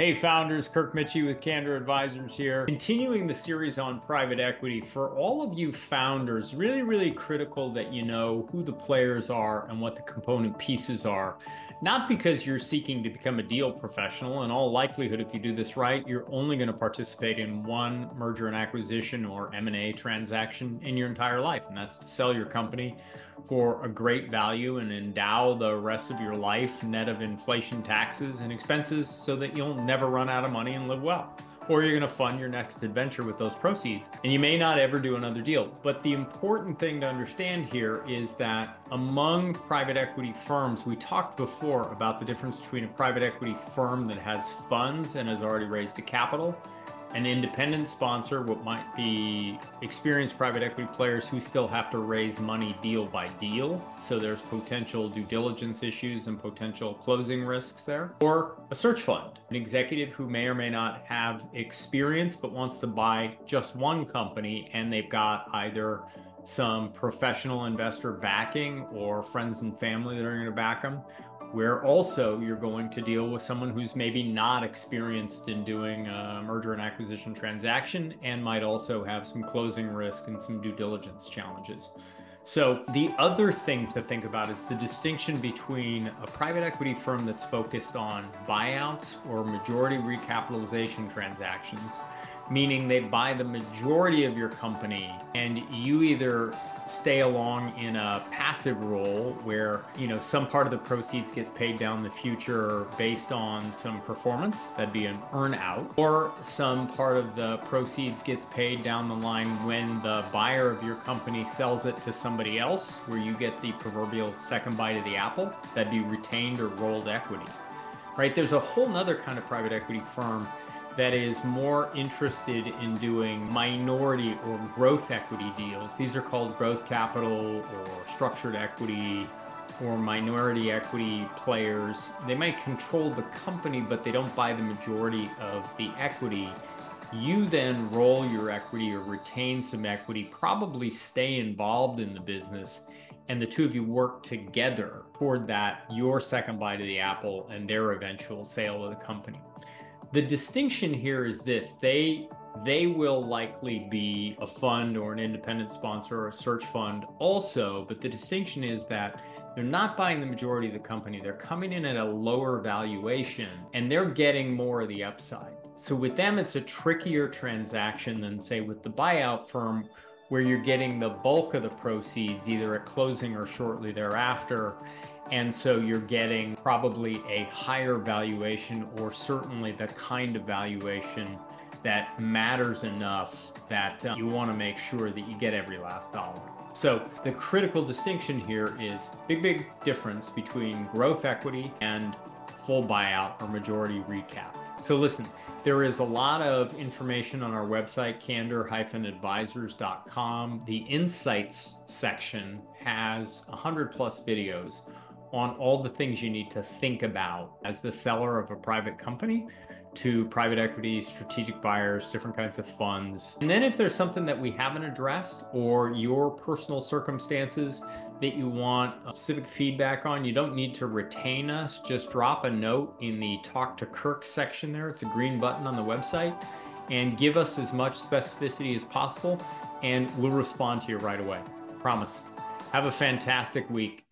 Hey, founders, Kirk Mitchie with Candor Advisors here. Continuing the series on private equity. For all of you founders, really, really critical that you know who the players are and what the component pieces are. Not because you're seeking to become a deal professional. In all likelihood, if you do this right, you're only going to participate in one merger and acquisition or M&A transaction in your entire life, and that's to sell your company for a great value and endow the rest of your life net of inflation taxes and expenses so that you'll never run out of money and live well or you're going to fund your next adventure with those proceeds. And you may not ever do another deal. But the important thing to understand here is that among private equity firms, we talked before about the difference between a private equity firm that has funds and has already raised the capital an independent sponsor, what might be experienced private equity players who still have to raise money deal by deal. So there's potential due diligence issues and potential closing risks there. Or a search fund, an executive who may or may not have experience but wants to buy just one company and they've got either some professional investor backing or friends and family that are going to back them where also you're going to deal with someone who's maybe not experienced in doing a merger and acquisition transaction and might also have some closing risk and some due diligence challenges. So, the other thing to think about is the distinction between a private equity firm that's focused on buyouts or majority recapitalization transactions, meaning they buy the majority of your company and you either stay along in a passive role where you know some part of the proceeds gets paid down the future based on some performance that'd be an earn out or some part of the proceeds gets paid down the line when the buyer of your company sells it to somebody else where you get the proverbial second bite of the apple that'd be retained or rolled equity. Right? There's a whole nother kind of private equity firm that is more interested in doing minority or growth equity deals. These are called growth capital or structured equity or minority equity players. They might control the company, but they don't buy the majority of the equity. You then roll your equity or retain some equity, probably stay involved in the business, and the two of you work together toward that, your second bite of the apple and their eventual sale of the company. The distinction here is this they they will likely be a fund or an independent sponsor or a search fund also, but the distinction is that they're not buying the majority of the company. They're coming in at a lower valuation and they're getting more of the upside. So with them, it's a trickier transaction than, say, with the buyout firm, where you're getting the bulk of the proceeds either at closing or shortly thereafter. And so you're getting probably a higher valuation or certainly the kind of valuation that matters enough that uh, you want to make sure that you get every last dollar. So the critical distinction here is big, big difference between growth equity and full buyout or majority recap. So listen, there is a lot of information on our website, candor-advisors.com. The insights section has 100 plus videos on all the things you need to think about as the seller of a private company to private equity, strategic buyers, different kinds of funds. And then if there's something that we haven't addressed or your personal circumstances that you want uh, specific feedback on, you don't need to retain us. Just drop a note in the Talk to Kirk section there. It's a green button on the website and give us as much specificity as possible and we'll respond to you right away. Promise. Have a fantastic week.